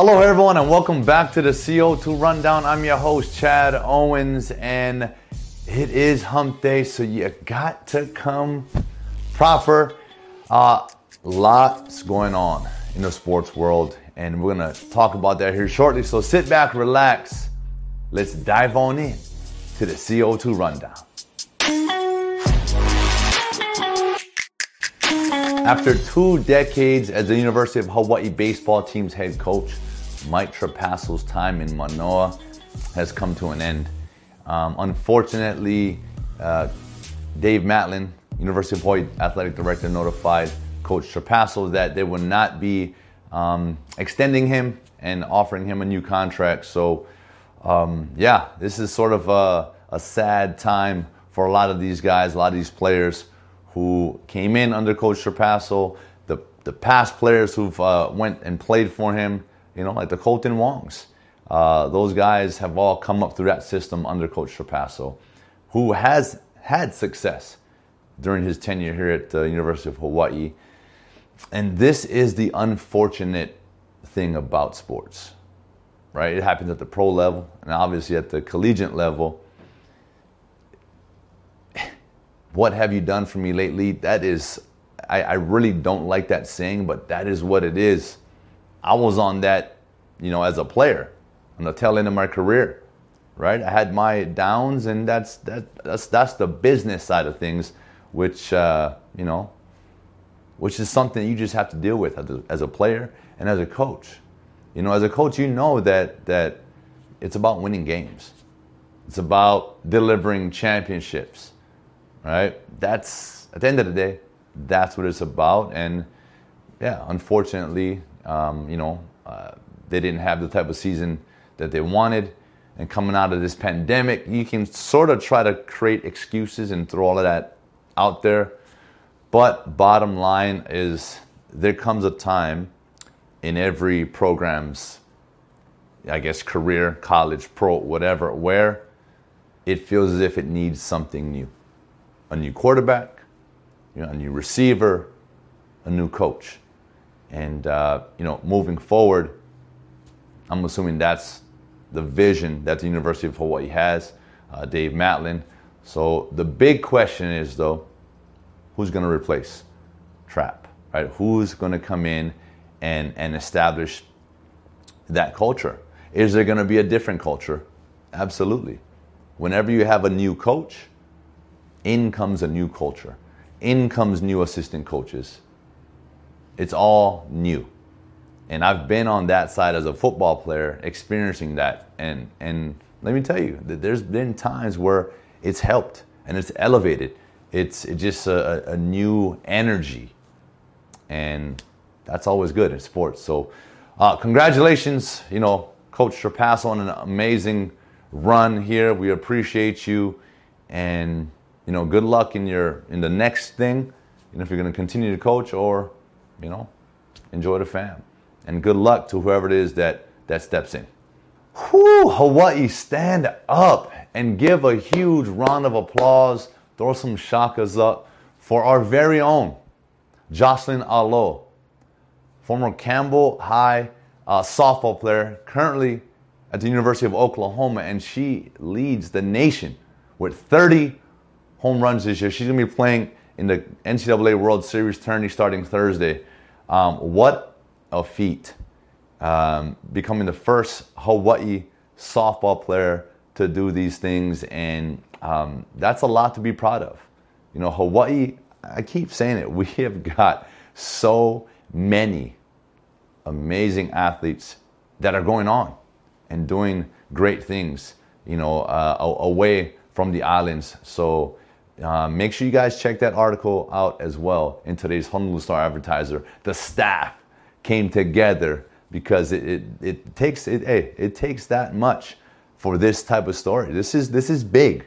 Hello, everyone, and welcome back to the CO2 Rundown. I'm your host, Chad Owens, and it is hump day, so you got to come proper. Uh, lots going on in the sports world, and we're gonna talk about that here shortly. So sit back, relax. Let's dive on in to the CO2 Rundown. After two decades as the University of Hawaii baseball team's head coach, Mike Trapasso's time in Manoa has come to an end. Um, unfortunately, uh, Dave Matlin, University of Hawaii athletic director, notified Coach Trapasso that they would not be um, extending him and offering him a new contract. So, um, yeah, this is sort of a, a sad time for a lot of these guys, a lot of these players who came in under Coach Trapasso, the, the past players who've uh, went and played for him, you know, like the Kolten Wongs. Uh, those guys have all come up through that system under Coach Trapasso, who has had success during his tenure here at the University of Hawaii. And this is the unfortunate thing about sports, right? It happens at the pro level and obviously at the collegiate level. What have you done for me lately? That is, I, I really don't like that saying, but that is what it is. I was on that, you know, as a player on the tail end of my career, right? I had my downs, and that's that that's that's the business side of things, which uh, you know, which is something you just have to deal with as a, as a player and as a coach. You know, as a coach, you know that that it's about winning games. It's about delivering championships, right? That's at the end of the day, that's what it's about. And yeah, unfortunately, um, you know, uh, they didn't have the type of season that they wanted. And coming out of this pandemic, you can sort of try to create excuses and throw all of that out there. But bottom line is there comes a time in every program's, I guess, career, college, pro, whatever, where it feels as if it needs something new. A new quarterback, you know, a new receiver, a new coach. And, uh, you know, moving forward, I'm assuming that's the vision that the University of Hawaii has, uh, Dave Matlin. So the big question is, though, who's going to replace Trap, right? Who's going to come in and, and establish that culture? Is there going to be a different culture? Absolutely. Whenever you have a new coach, in comes a new culture. In comes new assistant coaches. It's all new. And I've been on that side as a football player, experiencing that. And and let me tell you that there's been times where it's helped and it's elevated. It's, it's just a, a new energy, and that's always good in sports. So, uh, congratulations, you know, Coach Trapasso on an amazing run here. We appreciate you, and you know, good luck in your in the next thing. You know, if you're going to continue to coach or, you know, enjoy the fam and good luck to whoever it is that, that steps in. Whew, Hawaii, stand up and give a huge round of applause. Throw some shakas up for our very own Jocelyn Alo, former Campbell High uh, softball player, currently at the University of Oklahoma, and she leads the nation with 30 home runs this year. She's going to be playing in the NCAA World Series tourney starting Thursday. Um, what a feat, um, becoming the first Hawaii softball player to do these things, and um, that's a lot to be proud of. You know, Hawaii, I keep saying it, we have got so many amazing athletes that are going on and doing great things, you know, uh, away from the islands. So uh, make sure you guys check that article out as well in today's Honolulu Star Advertiser. The staff came together because it, it, it takes it, hey, it takes that much for this type of story. This is this is big,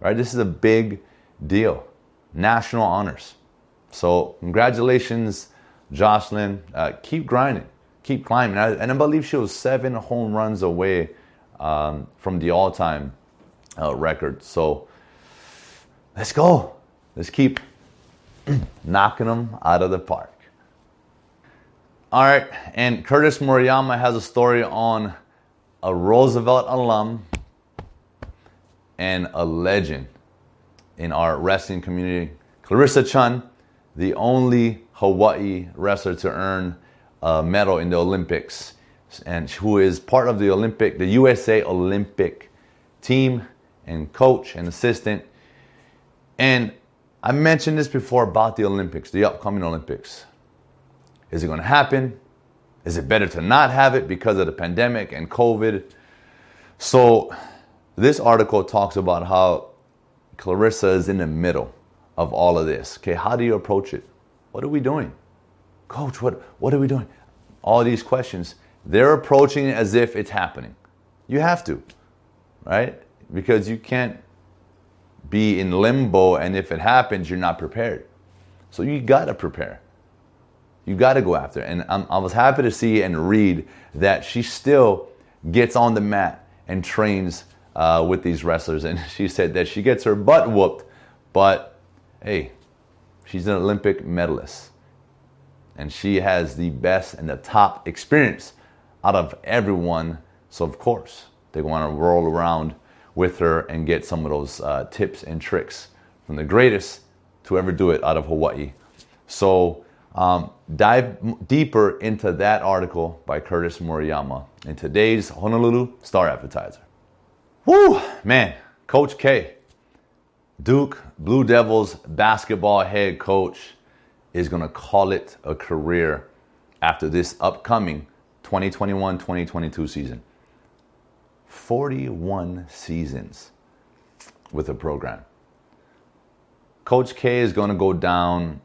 right? This is a big deal. National honors. So congratulations, Jocelyn. Uh, keep grinding, keep climbing. And I believe she was seven home runs away um, from the all-time uh, record. So let's go. Let's keep knocking them out of the park. All right, and Curtis Murayama has a story on a Roosevelt alum and a legend in our wrestling community, Clarissa Chun, the only Hawaii wrestler to earn a medal in the Olympics, and who is part of the Olympic, the USA Olympic team and coach and assistant. And I mentioned this before about the Olympics, the upcoming Olympics. Is it going to happen? Is it better to not have it because of the pandemic and COVID? So, this article talks about how Clarissa is in the middle of all of this. Okay, how do you approach it? What are we doing? Coach, what, what are we doing? All these questions. They're approaching it as if it's happening. You have to, right? Because you can't be in limbo and if it happens, you're not prepared. So you gotta prepare. You gotta go after it. And I'm, i was happy to see and read that she still gets on the mat and trains uh, with these wrestlers. And she said that she gets her butt whooped, but hey, she's an Olympic medalist. And she has the best and the top experience out of everyone. So, of course, they want to roll around with her and get some of those uh, tips and tricks from the greatest to ever do it out of Hawaii. So, um, dive deeper into that article by Curtis Murayama in today's Honolulu Star Advertiser. Woo, man, Coach K, Duke Blue Devils basketball head coach, is going to call it a career after this upcoming 2021 2022 season. 41 seasons with the program. Coach K is going to go down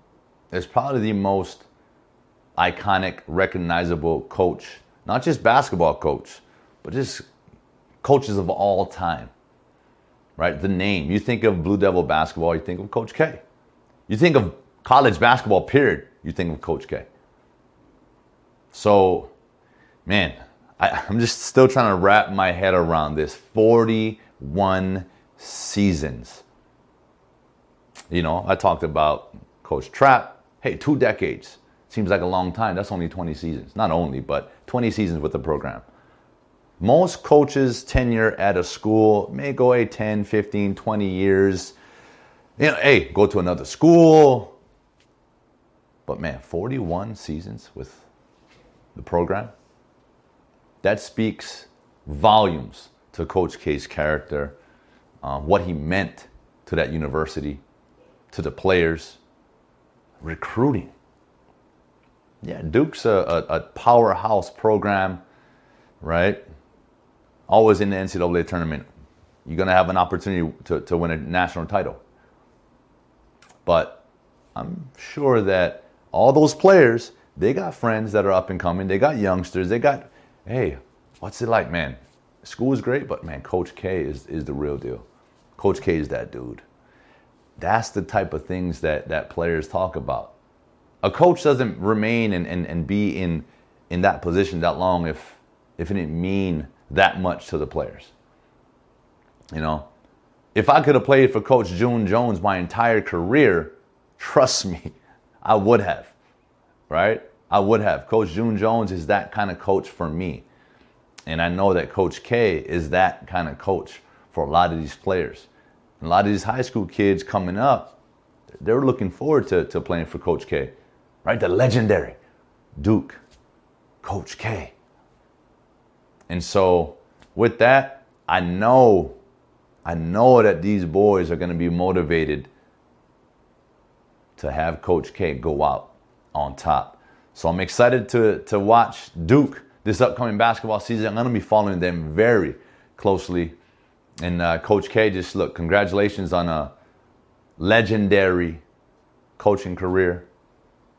as probably the most iconic, recognizable coach, not just basketball coach, but just coaches of all time, right? The name. You think of Blue Devil basketball, you think of Coach K. You think of college basketball, period, you think of Coach K. So, man, I, am just still trying to wrap my head around this 41 seasons. You know, I talked about Coach Trap. Hey, two decades. Seems like a long time. That's only 20 seasons. Not only, but 20 seasons with the program. Most coaches' tenure at a school may go a 10, 15, 20 years. You know, hey, go to another school. But man, 41 seasons with the program. That speaks volumes to Coach K's character, uh, what he meant to that university, to the players, recruiting. Yeah, Duke's a, a, a powerhouse program, right? always in the NCAA tournament, you're going to have an opportunity to, to win a national title. But I'm sure that all those players, they got friends that are up and coming. They got youngsters. They got, hey, what's it like, man? School is great, but man, Coach K is, is the real deal. Coach K is that dude. That's the type of things that, that players talk about. A coach doesn't remain and, and, and be in, in that position that long if, if it didn't mean that much to the players. You know, if I could have played for Coach June Jones my entire career, trust me, I would have. Right? I would have. Coach June Jones is that kind of coach for me. And I know that Coach K is that kind of coach for a lot of these players. And a lot of these high school kids coming up, they're looking forward to, to playing for Coach K. Right? The legendary Duke, Coach K. And so with that, I know, I know that these boys are going to be motivated to have Coach K go out on top. So I'm excited to, to watch Duke this upcoming basketball season. I'm going to be following them very closely. And uh, Coach K, just look, congratulations on a legendary coaching career.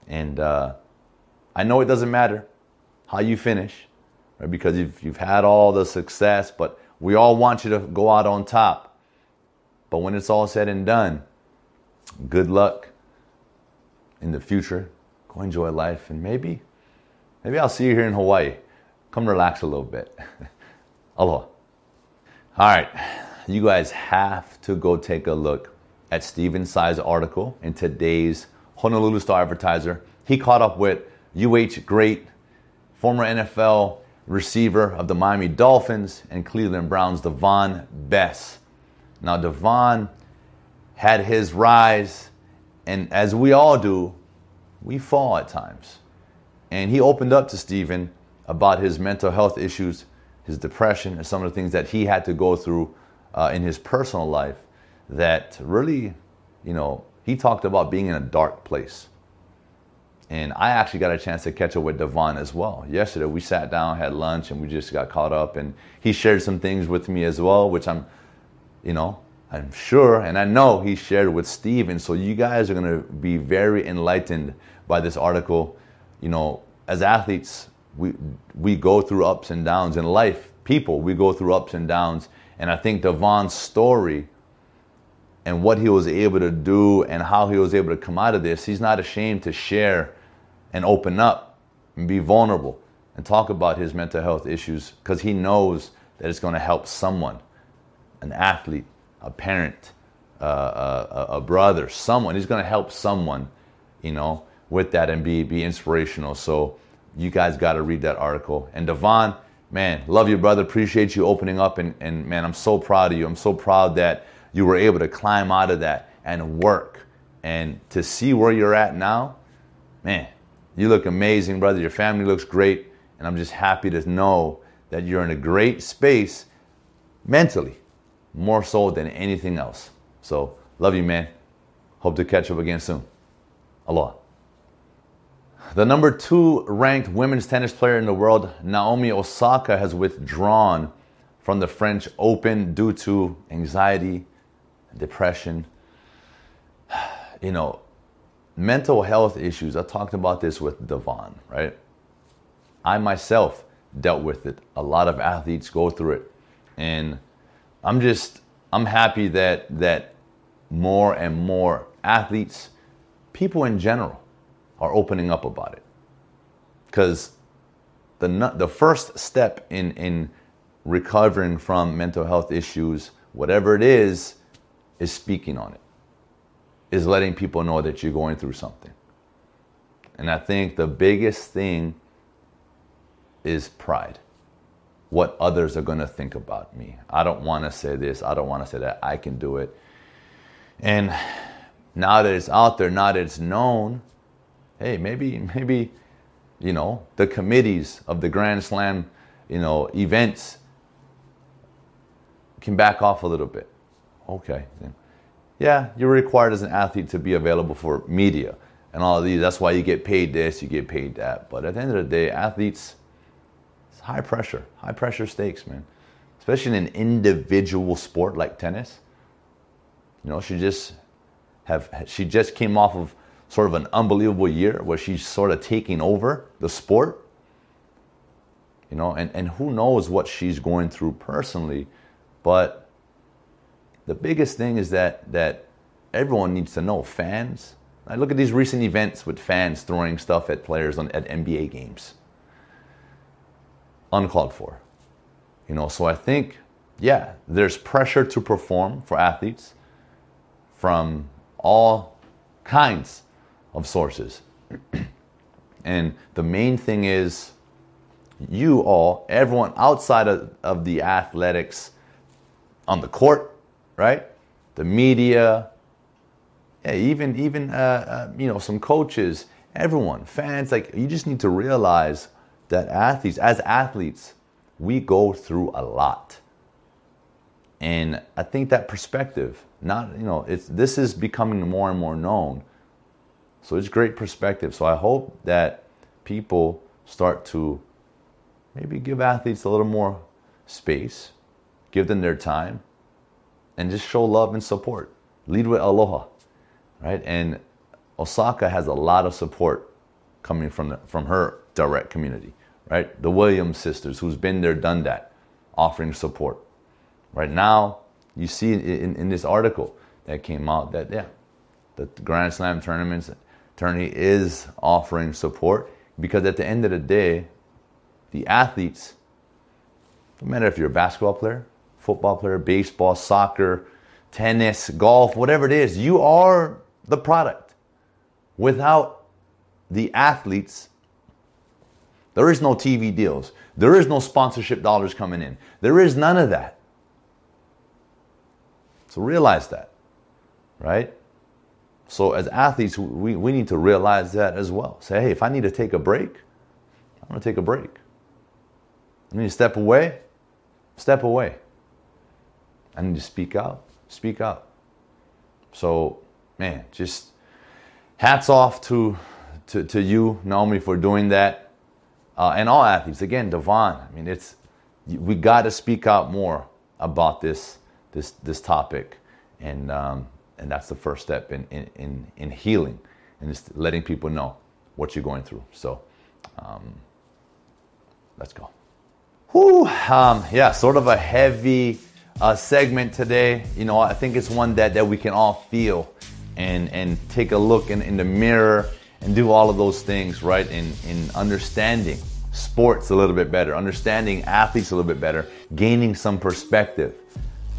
And uh, I know it doesn't matter how you finish right? Because you've, you've had all the success, but we all want you to go out on top. But when it's all said and done, good luck in the future. Go enjoy life, and maybe, maybe I'll see you here in Hawaii. Come relax a little bit. Aloha. All right, you guys have to go take a look at Stephen Tsai's article in today's Honolulu Star Advertiser. He caught up with UH great former NFL receiver of the Miami Dolphins and Cleveland Browns, Davone Bess. Now, Davone had his rise, and as we all do, we fall at times. And he opened up to Stephen about his mental health issues, his depression, and some of the things that he had to go through uh, in his personal life that really, you know, he talked about being in a dark place. And I actually got a chance to catch up with Davone as well. Yesterday, we sat down, had lunch, and we just got caught up. And he shared some things with me as well, which I'm, you know, I'm sure and I know he shared with Steve. And so you guys are going to be very enlightened by this article. You know, as athletes, we, we go through ups and downs in life. People, we go through ups and downs. And I think Davone's story and what he was able to do and how he was able to come out of this, he's not ashamed to share and open up and be vulnerable and talk about his mental health issues because he knows that it's going to help someone, an athlete, a parent, a, a, brother, someone. He's going to help someone, you know, with that and be be inspirational. So you guys got to read that article. And Davone, man, love you, brother. Appreciate you opening up. And, and man, I'm so proud of you. I'm so proud that you were able to climb out of that and work. And to see where you're at now, man, you look amazing, brother. Your family looks great. And I'm just happy to know that you're in a great space mentally, more so than anything else. So, love you, man. Hope to catch up again soon. Aloha. The number two ranked women's tennis player in the world, Naomi Osaka, has withdrawn from the French Open due to anxiety, depression. You know, mental health issues. I talked about this with Davone, right? I myself dealt with it. A lot of athletes go through it. And I'm just I'm happy that that more and more athletes, people in general, are opening up about it. Cuz the the first step in in recovering from mental health issues, whatever it is, is speaking on it, is letting people know that you're going through something. And I think the biggest thing is pride. What others are going to think about me. I don't want to say this. I don't want to say that. I can do it. And now that it's out there, now that it's known, hey, maybe, maybe, you know, the committees of the Grand Slam, you know, events can back off a little bit. Okay. Yeah, you're required as an athlete to be available for media and all of these. That's why you get paid this, you get paid that. But at the end of the day, athletes, it's high pressure, high pressure stakes, man. Especially in an individual sport like tennis. You know, she just have she just came off of sort of an unbelievable year where she's sort of taking over the sport. You know, and, and who knows what she's going through personally, but the biggest thing is that that everyone needs to know fans. I look at these recent events with fans throwing stuff at players on, at NBA games. Uncalled for. You know, so I think, yeah, there's pressure to perform for athletes from all kinds of sources. and the main thing is you all, everyone outside of, of the athletics on the court, right? The media, yeah, even even uh, uh, you know some coaches, everyone, fans. Like you just need to realize that athletes, as athletes, we go through a lot, and I think that perspective, not you know, it's this is becoming more and more known. So it's great perspective. So I hope that people start to maybe give athletes a little more space, give them their time, and just show love and support. Lead with aloha, right? And Osaka has a lot of support coming from the, from her direct community, right? The Williams sisters, who's been there, done that, offering support. Right now, you see in, in this article that came out that yeah, the Grand Slam tournaments tourney is offering support because at the end of the day, the athletes, no matter if you're a basketball player, football player, baseball, soccer, tennis, golf, whatever it is, you are the product. Without the athletes, There is no TV deals. There is no sponsorship dollars coming in. There is none of that. So realize that, right? So as athletes, we, we need to realize that as well. Say, hey, if I need to take a break, I'm gonna take a break. I need to step away, step away. I need to speak out, speak out. So, man, just hats off to to, to you, Naomi, for doing that, uh, and all athletes. Again, Davone. I mean, it's we got to speak out more about this this this topic, and um, and that's the first step in in in, in healing and just letting people know what you're going through. So, um, let's go. Whew, um, yeah, sort of a heavy uh, segment today. You know, I think it's one that that we can all feel and and take a look in, in the mirror and do all of those things right in in understanding sports a little bit better, understanding athletes a little bit better, gaining some perspective.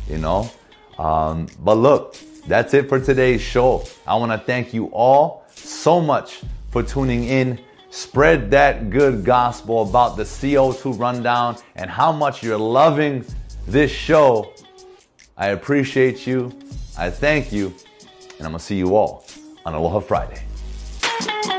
You know, um, but look, that's it for today's show. I want to thank you all so much for tuning in. Spread that good gospel about the CO2 rundown and how much you're loving this show. I appreciate you. I thank you. And I'm going to see you all on Aloha Friday. Thank you.